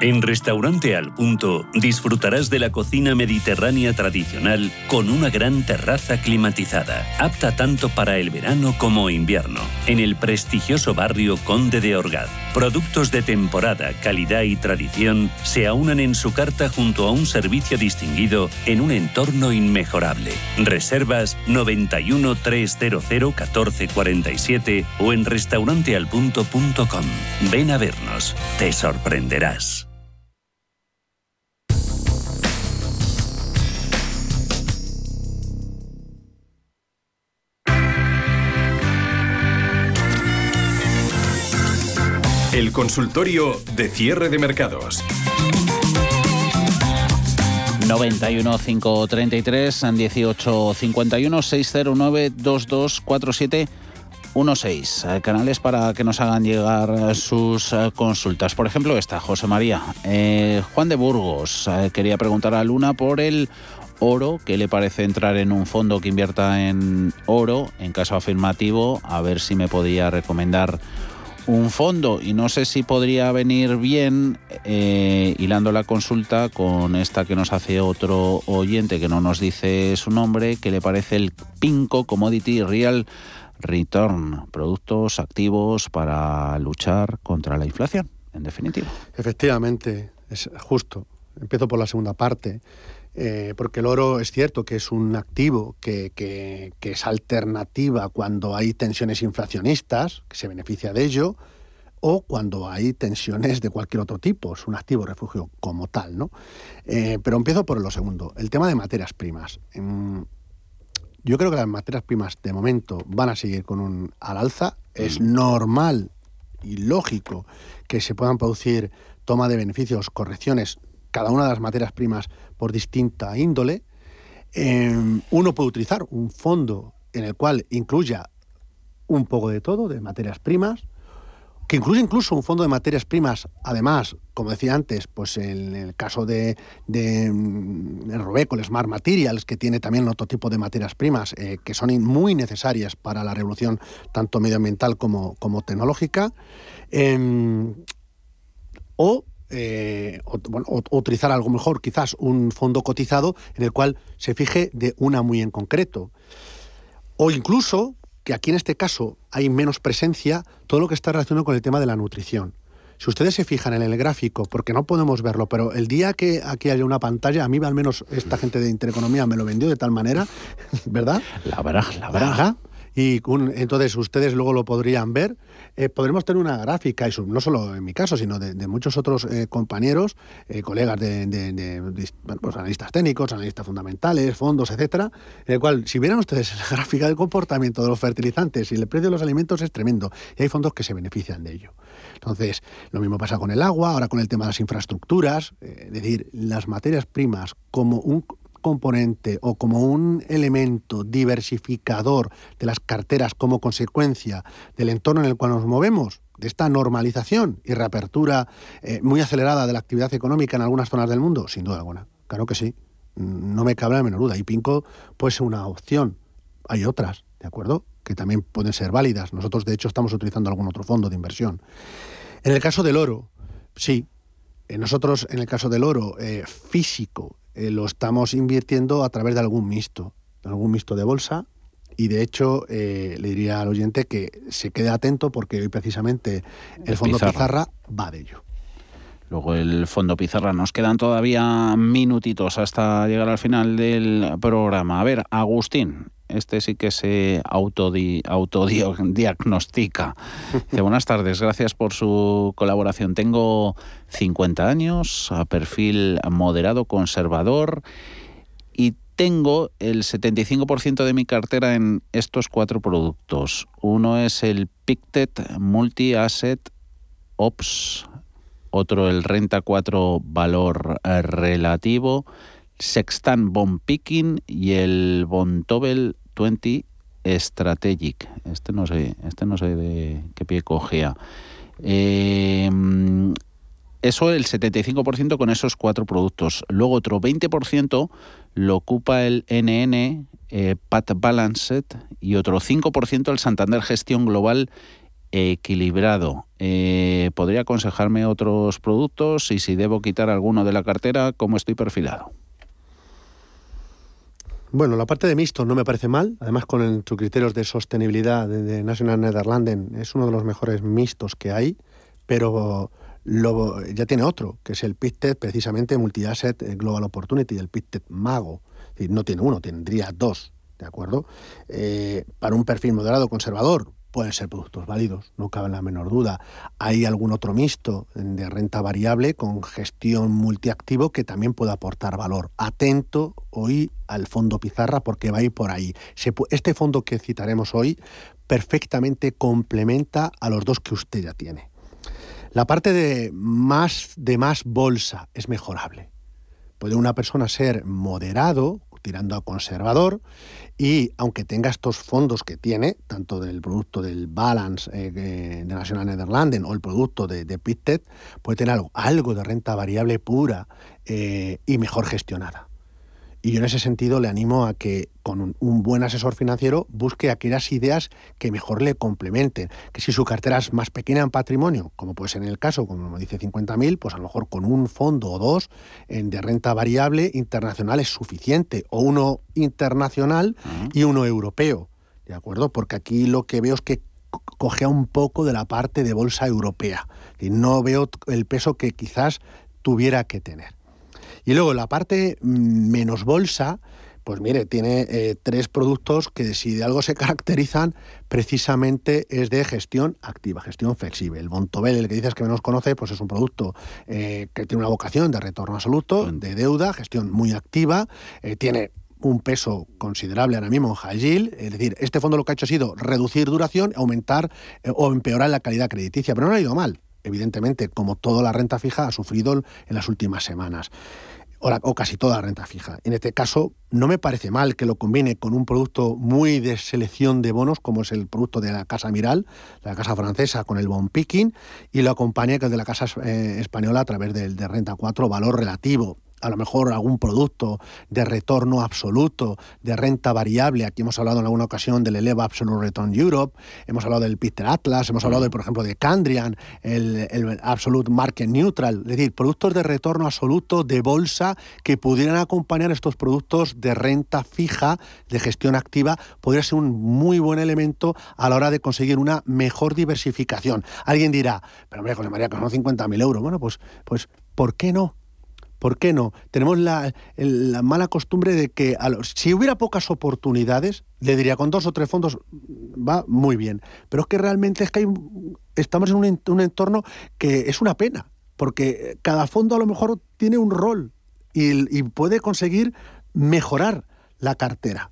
En Restaurante Al Punto disfrutarás de la cocina mediterránea tradicional con una gran terraza climatizada, apta tanto para el verano como invierno, en el prestigioso barrio Conde de Orgaz. Productos de temporada, calidad y tradición se aunan en su carta junto a un servicio distinguido en un entorno inmejorable. Reservas 91 300 1447 o en restaurantealpunto.com. Ven a vernos, te sorprenderás. El consultorio de cierre de mercados. 91 533 18 51 609 2247 16. Canales para que nos hagan llegar sus consultas. Por ejemplo, esta, José María. Eh, Juan de Burgos eh, quería preguntar a Luna por el oro. ¿Qué le parece entrar en un fondo que invierta en oro? En caso afirmativo, a ver si me podía recomendar un fondo y no sé si podría venir bien eh, hilando la consulta con esta que nos hace otro oyente que no nos dice su nombre, que le parece el Pinco Commodity Real Return, productos activos para luchar contra la inflación, en definitiva. Efectivamente, es justo. Empiezo por la segunda parte. Eh, porque el oro es cierto que es un activo que, que, es alternativa cuando hay tensiones inflacionistas, que se beneficia de ello, o cuando hay tensiones de cualquier otro tipo, es un activo refugio como tal, ¿no? Eh, pero empiezo por lo segundo, el tema de materias primas. Mm, yo creo que las materias primas de momento van a seguir con un al alza. Es mm. normal y lógico que se puedan producir toma de beneficios, correcciones, cada una de las materias primas por distinta índole. Em, uno puede utilizar un fondo en el cual incluya un poco de todo, de materias primas, que incluye incluso un fondo de materias primas, además, como decía antes, pues en el caso de, de mm, Robeco, el Smart Materials, que tiene también otro tipo de materias primas eh, que son muy necesarias para la revolución tanto medioambiental como, como tecnológica, em, o eh, utilizar algo mejor, quizás un fondo cotizado en el cual se fije de una muy en concreto. O incluso, que aquí en este caso hay menos presencia, todo lo que está relacionado con el tema de la nutrición. Si ustedes se fijan en el gráfico, porque no podemos verlo, pero el día que aquí haya una pantalla, a mí al menos esta gente de Intereconomía me lo vendió de tal manera, [LAUGHS] ¿verdad? La braja, la braja. Y entonces ustedes luego lo podrían ver. Eh, podremos tener una gráfica, y no solo en mi caso, sino de, muchos otros eh, compañeros, eh, colegas de, pues, analistas técnicos, analistas fundamentales, fondos, etcétera, en el cual, si vieran ustedes [LAUGHS] la gráfica del comportamiento de los fertilizantes y el precio de los alimentos es tremendo. Y hay fondos que se benefician de ello. Entonces, lo mismo pasa con el agua, ahora con el tema de las infraestructuras, es decir, las materias primas como un componente o como un elemento diversificador de las carteras como consecuencia del entorno en el cual nos movemos, de esta normalización y reapertura eh, muy acelerada de la actividad económica en algunas zonas del mundo? Sin duda alguna, claro que sí. No me cabe la menor duda. Y Pinco puede ser una opción. Hay otras, ¿de acuerdo? Que también pueden ser válidas. Nosotros, de hecho, estamos utilizando algún otro fondo de inversión. En el caso del oro, sí. Eh, nosotros, en el caso del oro eh, físico, lo estamos invirtiendo a través de algún mixto, algún mixto de bolsa y de hecho eh, le diría al oyente que se quede atento porque hoy precisamente el fondo Pizarra, va de ello. Luego el fondo Pizarra. Nos quedan todavía minutitos hasta llegar al final del programa. A ver, Agustín, este sí que se autodiagnostica. [LAUGHS] Dice, buenas tardes, gracias por su colaboración. Tengo 50 años, a perfil moderado, conservador y tengo el 75% de mi cartera en estos cuatro productos. Uno es el Pictet Multi Asset Ops, otro el Renta 4 Valor Relativo, Sextan Bond Picking y el Bontobel 20 Strategic. Este no sé, este no sé de qué pie cogea. Eh, eso el 75% con esos cuatro productos. Luego otro 20% lo ocupa el NN eh, Pat Balanced y otro 5% el Santander Gestión Global Equilibrado. Eh, ¿Podría aconsejarme otros productos y si debo quitar alguno de la cartera, cómo estoy perfilado? Bueno, la parte de mixto no me parece mal, además con sus criterios de sostenibilidad de, National Netherlanden es uno de los mejores mixtos que hay, pero ya tiene otro, que es el PITTED, precisamente Multi-Asset Global Opportunity, el PITTED Mago. no tiene uno, tendría dos, ¿de acuerdo? Eh, para un perfil moderado conservador, pueden ser productos válidos, no cabe la menor duda. Hay algún otro mixto de renta variable con gestión multiactivo que también puede aportar valor. Atento hoy al fondo Pizarra porque va a ir por ahí. este fondo que citaremos hoy perfectamente complementa a los dos que usted ya tiene. La parte de más, de más bolsa es mejorable. Puede una persona ser moderado, tirando a conservador, y aunque tenga estos fondos que tiene, tanto del producto del Balance eh, de National Netherlands o el producto de, de puede tener algo, algo de renta variable pura eh, y mejor gestionada. Y yo en ese sentido le animo a que con un, buen asesor financiero busque aquellas ideas que mejor le complementen. Que si su cartera es más pequeña en patrimonio, como puede ser en el caso, como me dice 50.000, pues a lo mejor con un fondo o dos en, de renta variable internacional es suficiente. O uno internacional y uno europeo. ¿De acuerdo? Porque aquí lo que veo es que cogea un poco de la parte de bolsa europea. Y no veo el peso que quizás tuviera que tener. Y luego la parte mm, menos bolsa, pues mire, tiene eh, tres productos que si de algo se caracterizan precisamente es de gestión activa, gestión flexible. El Bontobel, el que dices que menos conoce, pues es un producto eh, que tiene una vocación de retorno absoluto, de deuda, gestión muy activa, eh, tiene un peso considerable ahora mismo en High es decir, este fondo lo que ha hecho ha sido reducir duración, aumentar o empeorar la calidad crediticia, pero no ha ido mal, evidentemente, como toda la renta fija ha sufrido en las últimas semanas o, casi toda la renta fija. En este caso, no me parece mal que lo combine con un producto muy de selección de bonos, como es el producto de la Casa Miral, la Casa Francesa, con el bond picking, y lo acompañe que es de la Casa eh, Española a través del de Renta 4, valor relativo a lo mejor algún producto de retorno absoluto, de renta variable. Aquí hemos hablado en alguna ocasión del Eleva Absolute Return Europe, hemos hablado del Peter Atlas, hemos hablado, de, por ejemplo, de Candrian, el, el, Absolute Market Neutral, es decir, productos de retorno absoluto de bolsa que pudieran acompañar estos productos de renta fija, de gestión activa, podría ser un muy buen elemento a la hora de conseguir una mejor diversificación. Alguien dirá, pero hombre, José María, que son 50.000 euros. Bueno, pues, pues, ¿por qué no? ¿Por qué no? Tenemos la, mala costumbre de que si hubiera pocas oportunidades, le diría con dos o tres fondos va muy bien. Pero es que realmente es que estamos en un, entorno que es una pena, porque cada fondo a lo mejor tiene un rol y, puede conseguir mejorar la cartera.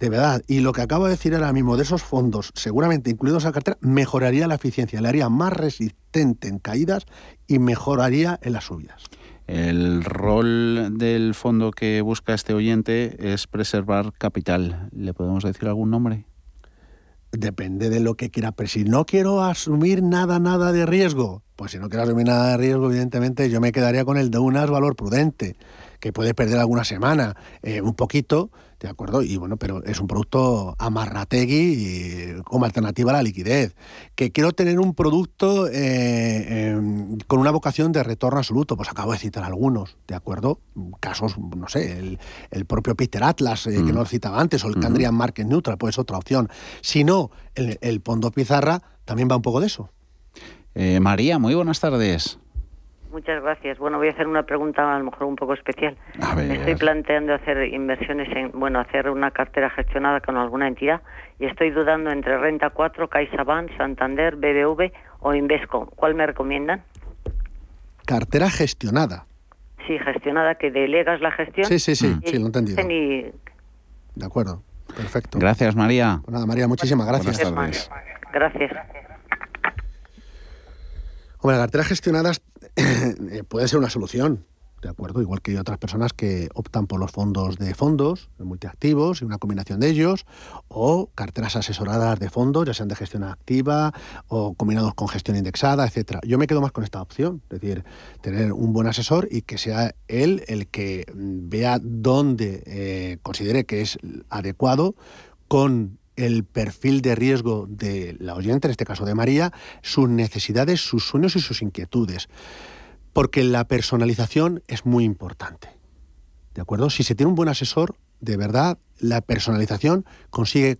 De verdad, y lo que acabo de decir ahora mismo de esos fondos, seguramente incluidos a la cartera, mejoraría la eficiencia, le haría más resistente en caídas y mejoraría en las subidas. El rol del fondo que busca este oyente es preservar capital. ¿Le podemos decir algún nombre? depende de lo que quiera. Pero si no quiero asumir nada, nada de riesgo, pues si no quiero asumir nada de riesgo, evidentemente yo me quedaría con el de unas valor prudente, que puede perder alguna semana, eh, un poquito, ¿de acuerdo? Y bueno, pero es un producto amarrategui como alternativa a la liquidez. Que quiero tener un producto eh, em, con una vocación de retorno absoluto, pues acabo de citar algunos, ¿de acuerdo? Casos, no sé, el, propio Peter Atlas, eh, que mm. no lo citaba antes, o el Candrian Market Neutral, pues otra opción. Si no, el, el Pondo Pizarra también va un poco de eso. María, muy buenas tardes. Muchas gracias. Bueno, voy a hacer una pregunta a lo mejor un poco especial. Me estoy planteando hacer inversiones en, bueno, hacer una cartera gestionada con alguna entidad y estoy dudando entre Renta 4, CaixaBank, Santander, BBV o Invesco. ¿Cuál me recomiendan? Cartera gestionada. Sí, gestionada, que delegas la gestión. Sí, sí, sí, sí, lo he entendido. De acuerdo, perfecto. Gracias, María. Pues nada, María, muchísimas gracias. Buenas Gracias. Bueno, carteras gestionadas [COUGHS] puede ser una solución, ¿de acuerdo? Igual que hay otras personas que optan por los fondos de fondos, multiactivos y una combinación de ellos, o carteras asesoradas de fondos, ya sean de gestión activa o combinados con gestión indexada, etcétera. Yo me quedo más con esta opción, es decir, tener un buen asesor y que sea él el que vea dónde eh, considere que es adecuado con el perfil de riesgo de la oyente, en este caso de María, sus necesidades, sus sueños y sus inquietudes. Porque la personalización es muy importante. ¿De acuerdo? Si se tiene un buen asesor, de verdad, la personalización consigue,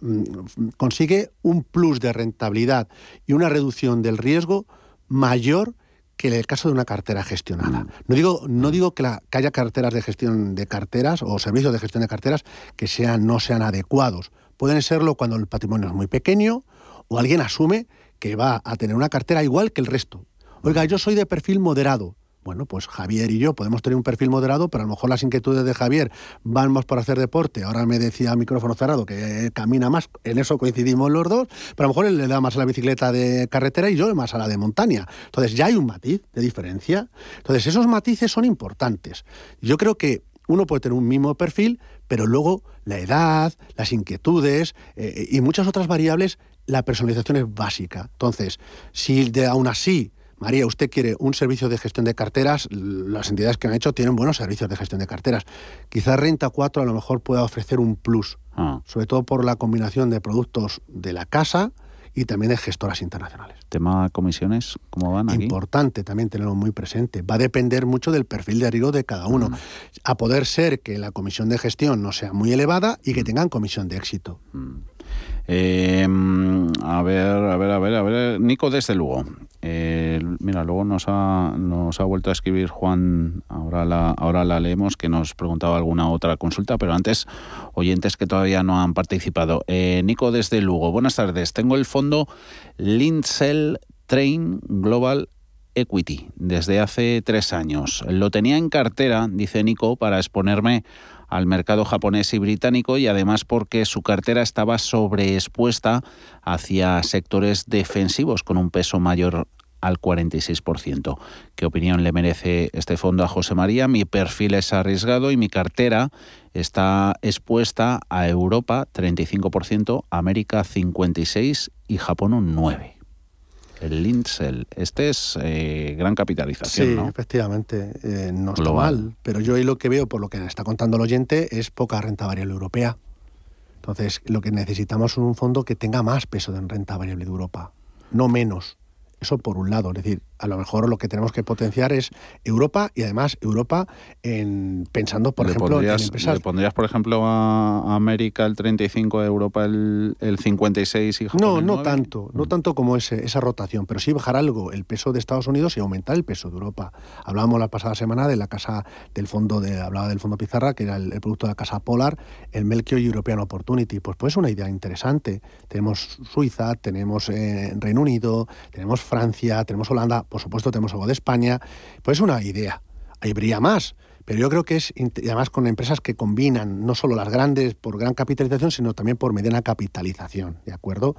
mm, consigue un plus de rentabilidad y una reducción del riesgo mayor que en el caso de una cartera gestionada. No digo, no digo que, que, haya carteras de gestión de carteras o servicios de gestión de carteras que sean, no sean adecuados, Pueden serlo cuando el patrimonio es muy pequeño o alguien asume que va a tener una cartera igual que el resto. Oiga, yo soy de perfil moderado. Bueno, pues Javier y yo podemos tener un perfil moderado, pero a lo mejor las inquietudes de Javier van más por hacer deporte. Ahora me decía micrófono cerrado que camina más, en eso coincidimos los dos, pero a lo mejor él le da más a la bicicleta de carretera y yo más a la de montaña. Entonces ya hay un matiz de diferencia. Entonces esos matices son importantes. Yo creo que uno puede tener un mismo perfil, pero luego la edad, las inquietudes eh, y muchas otras variables, la personalización es básica. Entonces, si de, aún así, María, usted quiere un servicio de gestión de carteras, las entidades que han hecho tienen buenos servicios de gestión de carteras. Quizás Renta 4 a lo mejor pueda ofrecer un plus, ah. sobre todo por la combinación de productos de la casa, y también de gestoras internacionales. Tema comisiones, ¿cómo van aquí? Importante también tenerlo muy presente. Va a depender mucho del perfil de riesgo de cada uno. Mm. A poder ser que la comisión de gestión no sea muy elevada y que mm. tengan comisión de éxito. Mm. Eh, a ver, a ver, a ver, a ver. Nico, desde luego. Eh, mira, luego nos ha, nos ha vuelto a escribir Juan, ahora la, ahora la leemos, que nos preguntaba alguna otra consulta, pero antes, oyentes que todavía no han participado. Eh, Nico, desde Lugo, buenas tardes. Tengo el fondo Lincel Train Global Equity desde hace tres años. Lo tenía en cartera, dice Nico, para exponerme al mercado japonés y británico y además porque su cartera estaba sobreexpuesta hacia sectores defensivos con un peso mayor al 46%. ¿Qué opinión le merece este fondo a José María? Mi perfil es arriesgado y mi cartera está expuesta a Europa 35%, América 56% y Japón un 9% el Linsel. Este es eh, gran capitalización, sí, efectivamente, eh, no está mal, pero yo ahí lo que veo, por lo que está contando el oyente, es poca renta variable europea. Entonces, lo que necesitamos es un fondo que tenga más peso en renta variable de Europa, no menos. Eso por un lado, es decir, a lo mejor lo que tenemos que potenciar es Europa y además Europa en pensando, por ejemplo, en empresas. ¿Le pondrías, por ejemplo, a América el 35, a Europa el, el 56 y Japón No, el no tanto, no mm. tanto como ese, esa rotación, pero sí bajar algo el peso de Estados Unidos y aumentar el peso de Europa. Hablábamos la pasada semana de la casa del fondo, de, hablaba del fondo Pizarra, que era el, producto de la casa Polar, el Melchior European Opportunity. Pues pues una idea interesante. Tenemos Suiza, tenemos eh, Reino Unido, tenemos Francia, tenemos Holanda, por supuesto tenemos algo de España, pues es una idea. Habría más, pero yo creo que es, además con empresas que combinan no solo las grandes por gran capitalización, sino también por mediana capitalización, ¿de acuerdo?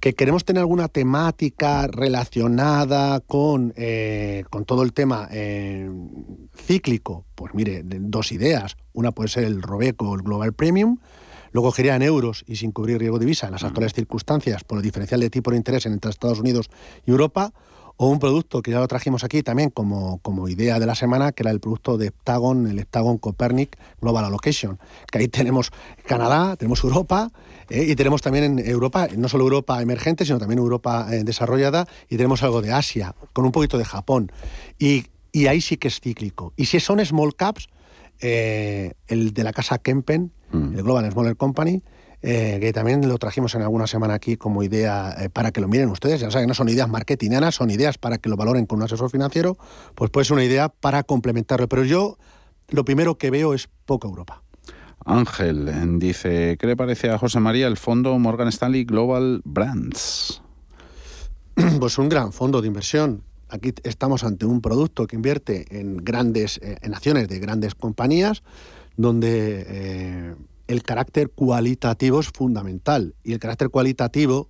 Que queremos tener alguna temática relacionada con, eh, con todo el tema eh, cíclico, pues mire, dos ideas. Una puede ser el Robeco, el Global Premium, lo cogería en euros y sin cubrir riesgo de divisa en las actuales circunstancias por el diferencial de tipo de interés entre Estados Unidos y Europa, o un producto que ya lo trajimos aquí también como, como idea de la semana, que era el producto de Heptagon, el Heptagon Copernic Global Allocation, que ahí tenemos Canadá, tenemos Europa, eh, y tenemos también en Europa, no solo Europa emergente, sino también Europa eh, desarrollada, y tenemos algo de Asia, con un poquito de Japón. Y, y ahí sí que es cíclico. Y si son small caps, eh, el de la casa Kempen, mm. el Global Smaller Company, eh, que también lo trajimos en alguna semana aquí como idea eh, para que lo miren ustedes. Ya saben, no son ideas marketinganas, son ideas para que lo valoren con un asesor financiero, pues puede ser una idea para complementarlo. Pero yo lo primero que veo es poca Europa. Ángel dice, ¿qué le parece a José María el fondo Morgan Stanley Global Brands? [CLEARS THROAT] Pues un gran fondo de inversión aquí estamos ante un producto que invierte en grandes, eh, en acciones de grandes compañías, donde eh, el carácter cualitativo es fundamental. Y el carácter cualitativo,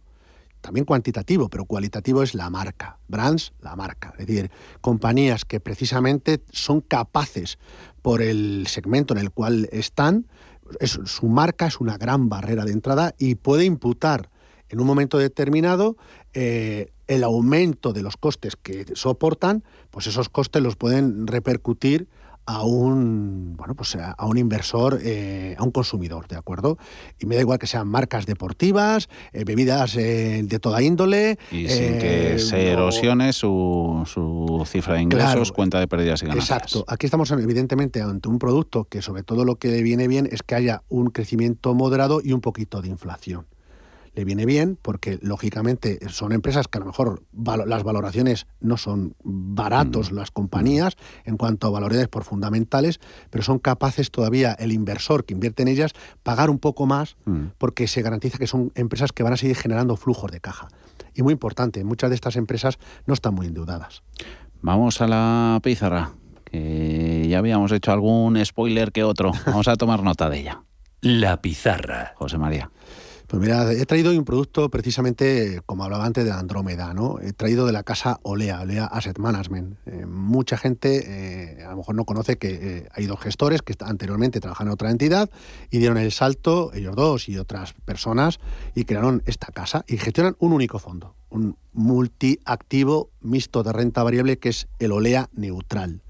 también cuantitativo, pero cualitativo es la marca. Brands, la marca. Es decir, compañías que precisamente son capaces, por el segmento en el cual están, su marca es una gran barrera de entrada y puede imputar en un momento determinado eh, el aumento de los costes que soportan, pues esos costes los pueden repercutir a un bueno pues a un inversor eh, a un consumidor de acuerdo y me da igual que sean marcas deportivas eh, bebidas de toda índole y sin que se erosione su, su, cifra de ingresos cuenta de pérdidas y ganancias. Exacto. Aquí estamos evidentemente ante un producto que sobre todo lo que le viene bien es que haya un crecimiento moderado y un poquito de inflación le viene bien porque lógicamente son empresas que a lo mejor las valoraciones no son baratos mm. las compañías en cuanto a valores por fundamentales, pero son capaces todavía el inversor que invierte en ellas pagar un poco más mm. porque se garantiza que son empresas que van a seguir generando flujos de caja. Y muy importante, muchas de estas empresas no están muy endeudadas. Vamos a la pizarra, que ya habíamos hecho algún spoiler que otro. Vamos a tomar nota de ella. La pizarra. José María. Pues mira, he traído un producto precisamente, como hablaba antes, de Andrómeda, ¿no? He traído de la casa Olea, Olea Asset Management. Eh, mucha gente eh, a lo mejor no conoce que eh, hay dos gestores que anteriormente trabajaban en otra entidad y dieron el salto, ellos dos y otras personas, y crearon esta casa y gestionan un único fondo, un multiactivo mixto de renta variable que es el Olea Neutral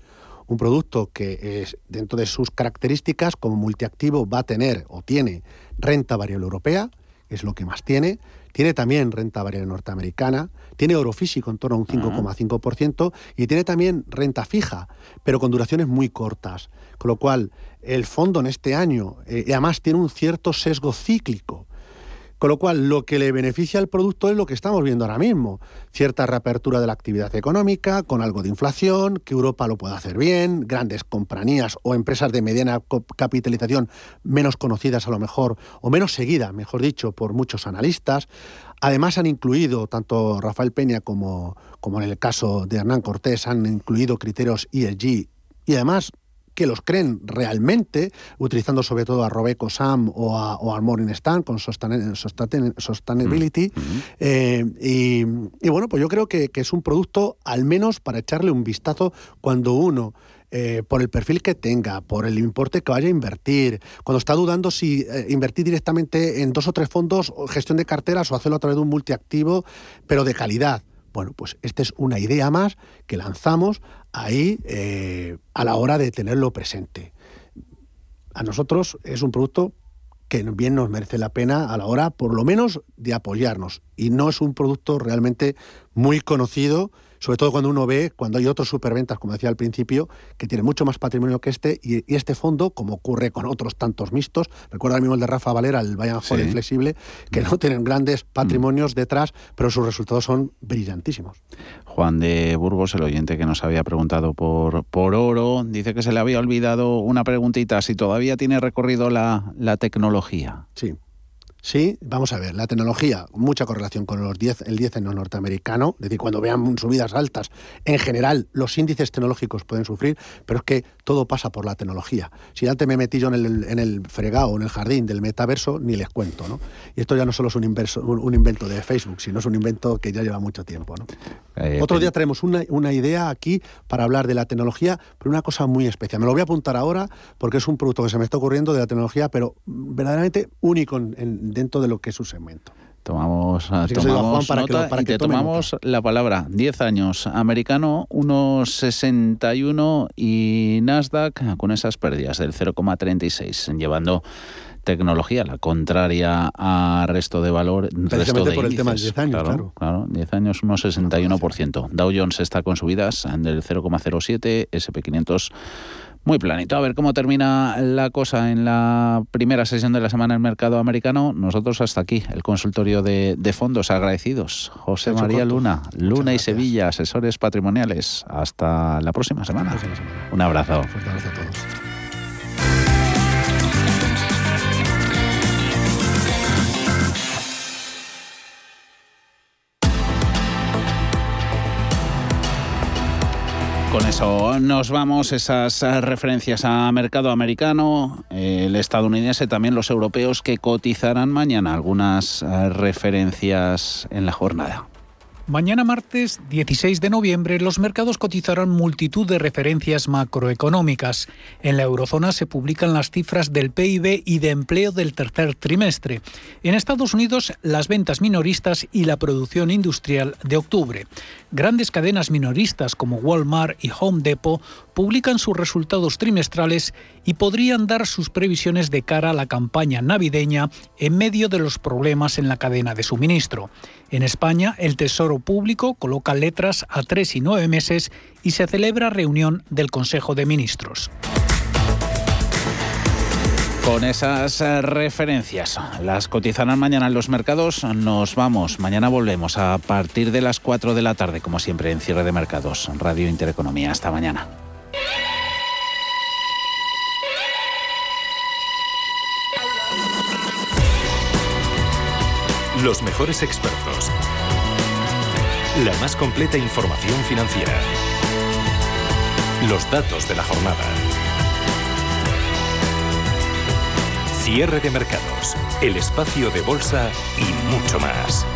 un producto que es, dentro de sus características como multiactivo va a tener o tiene renta variable europea, es lo que más tiene. Tiene también renta variable norteamericana, tiene oro físico en torno a un 5,5% y tiene también renta fija, pero con duraciones muy cortas. Con lo cual, el fondo en este año, eh, además, tiene un cierto sesgo cíclico. Con lo cual, lo que le beneficia al producto es lo que estamos viendo ahora mismo. Cierta reapertura de la actividad económica, con algo de inflación, que Europa lo pueda hacer bien, grandes compañías o empresas de mediana capitalización menos conocidas a lo mejor, o menos seguidas, mejor dicho, por muchos analistas. Además han incluido, tanto Rafael Peña como, como en el caso de Hernán Cortés, han incluido criterios ESG y además que los creen realmente, utilizando sobre todo a Robeco Sam o a, o Morningstar con Sustainability. Mm, mm. Eh, y, bueno, pues yo creo que, es un producto al menos para echarle un vistazo cuando uno... Eh, por el perfil que tenga, por el importe que vaya a invertir, cuando está dudando si eh, invertir directamente en dos o tres fondos, o gestión de carteras o hacerlo a través de un multiactivo, pero de calidad. Bueno, pues esta es una idea más que lanzamos ahí eh, a la hora de tenerlo presente. A nosotros es un producto que bien nos merece la pena a la hora, por lo menos, de apoyarnos. Y no es un producto realmente muy conocido sobre todo cuando uno ve, cuando hay otros superventas, como decía al principio, que tienen mucho más patrimonio que este, y, este fondo, como ocurre con otros tantos mixtos, recuerda el mismo el de Rafa Valera, el Bayern sí. Flexible, que no tienen grandes mm. patrimonios detrás, pero sus resultados son brillantísimos. Juan de Burgos, el oyente que nos había preguntado por, por oro, dice que se le había olvidado una preguntita, si todavía tiene recorrido la, la tecnología. Sí, Sí, vamos a ver, la tecnología, mucha correlación con los 10, el 10 en lo norteamericano, es decir, cuando vean subidas altas, en general los índices tecnológicos pueden sufrir, pero es que todo pasa por la tecnología. Si antes me metí yo en el, en el fregado, en el jardín del metaverso, ni les cuento, ¿no? Y esto ya no solo es un, inverso, un, invento de Facebook, sino es un invento que ya lleva mucho tiempo, ¿no? Eh, Otro día traemos una, una idea aquí para hablar de la tecnología, pero una cosa muy especial. Me lo voy a apuntar ahora porque es un producto que se me está ocurriendo de la tecnología, pero verdaderamente único en, dentro de lo que es su segmento. Tomamos, tomamos nota y te tomamos la palabra. 10 años, americano 1,61 y Nasdaq con esas pérdidas del 0,36, llevando tecnología, la contraria a resto de valor. Resto de por el tema de 10 años, claro. Claro, 10 años, 1,61%. Dow Jones está con subidas del 0,07, SP500 muy planito. A ver cómo termina la cosa en la primera sesión de la semana en el mercado americano. Nosotros hasta aquí, el consultorio de, fondos agradecidos. José María Luna, Luna y Sevilla, asesores patrimoniales. Hasta la próxima semana. Un abrazo. Fuerte abrazo a todos. Con eso nos vamos, esas referencias a mercado americano, el estadounidense, también los europeos que cotizarán mañana, algunas referencias en la jornada. Mañana martes 16 de noviembre los mercados cotizarán multitud de referencias macroeconómicas. En la eurozona se publican las cifras del PIB y de empleo del tercer trimestre. En Estados Unidos las ventas minoristas y la producción industrial de octubre. Grandes cadenas minoristas como Walmart y Home Depot publican sus resultados trimestrales y podrían dar sus previsiones de cara a la campaña navideña en medio de los problemas en la cadena de suministro. En España, el Tesoro Público coloca letras a tres y nueve meses y se celebra reunión del Consejo de Ministros. Con esas eh, referencias, las cotizarán mañana en los mercados. Nos vamos. Mañana volvemos a partir de las 4 de la tarde, como siempre, en cierre de mercados. Radio Intereconomía. Hasta mañana. Los mejores expertos. La más completa información financiera. Los datos de la jornada. Cierre de mercados, el espacio de bolsa y mucho más.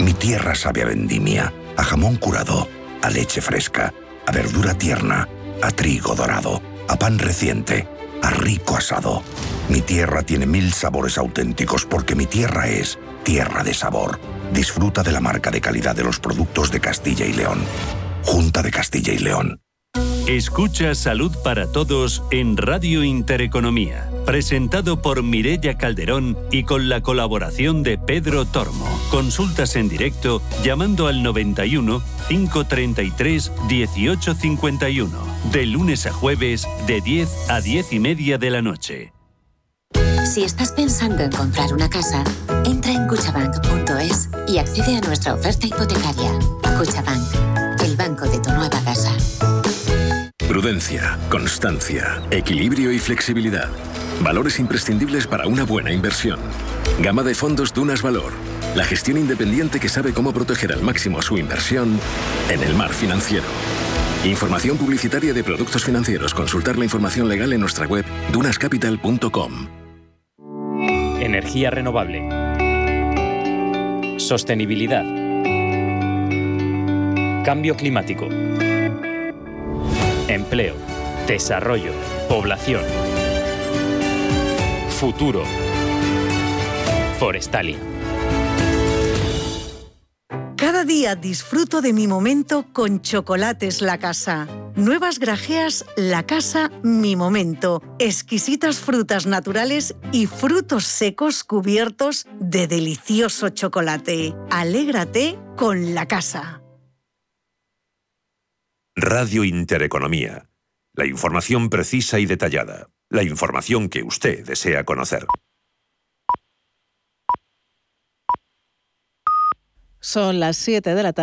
Mi tierra sabe a vendimia, a jamón curado, a leche fresca, a verdura tierna, a trigo dorado, a pan reciente, a rico asado. Mi tierra tiene mil sabores auténticos porque mi tierra es tierra de sabor. Disfruta de la marca de calidad de los productos de Castilla y León. Junta de Castilla y León. Escucha Salud para Todos en Radio Intereconomía, presentado por Mirella Calderón y con la colaboración de Pedro Tormo. Consultas en directo llamando al 91 533 1851, de lunes a jueves de 10 a 10 y media de la noche. Si estás pensando en comprar una casa, entra en cuchabank.es y accede a nuestra oferta hipotecaria. Cuchabank, el banco de tu nueva casa. Prudencia, constancia, equilibrio y flexibilidad. Valores imprescindibles para una buena inversión. Gama de fondos Dunas Valor. La gestión independiente que sabe cómo proteger al máximo su inversión en el mar financiero. Información publicitaria de productos financieros. Consultar la información legal en nuestra web dunascapital.com. Energía renovable. Sostenibilidad. Cambio climático empleo, desarrollo, población, futuro. Forestalia. Disfruto de mi momento con Chocolates La Casa. Nuevas grajeas La Casa Mi Momento. Exquisitas frutas naturales y frutos secos cubiertos de delicioso chocolate. Alégrate con La Casa. Radio Intereconomía. La información precisa y detallada. La información que usted desea conocer. Son las 7 de la tarde.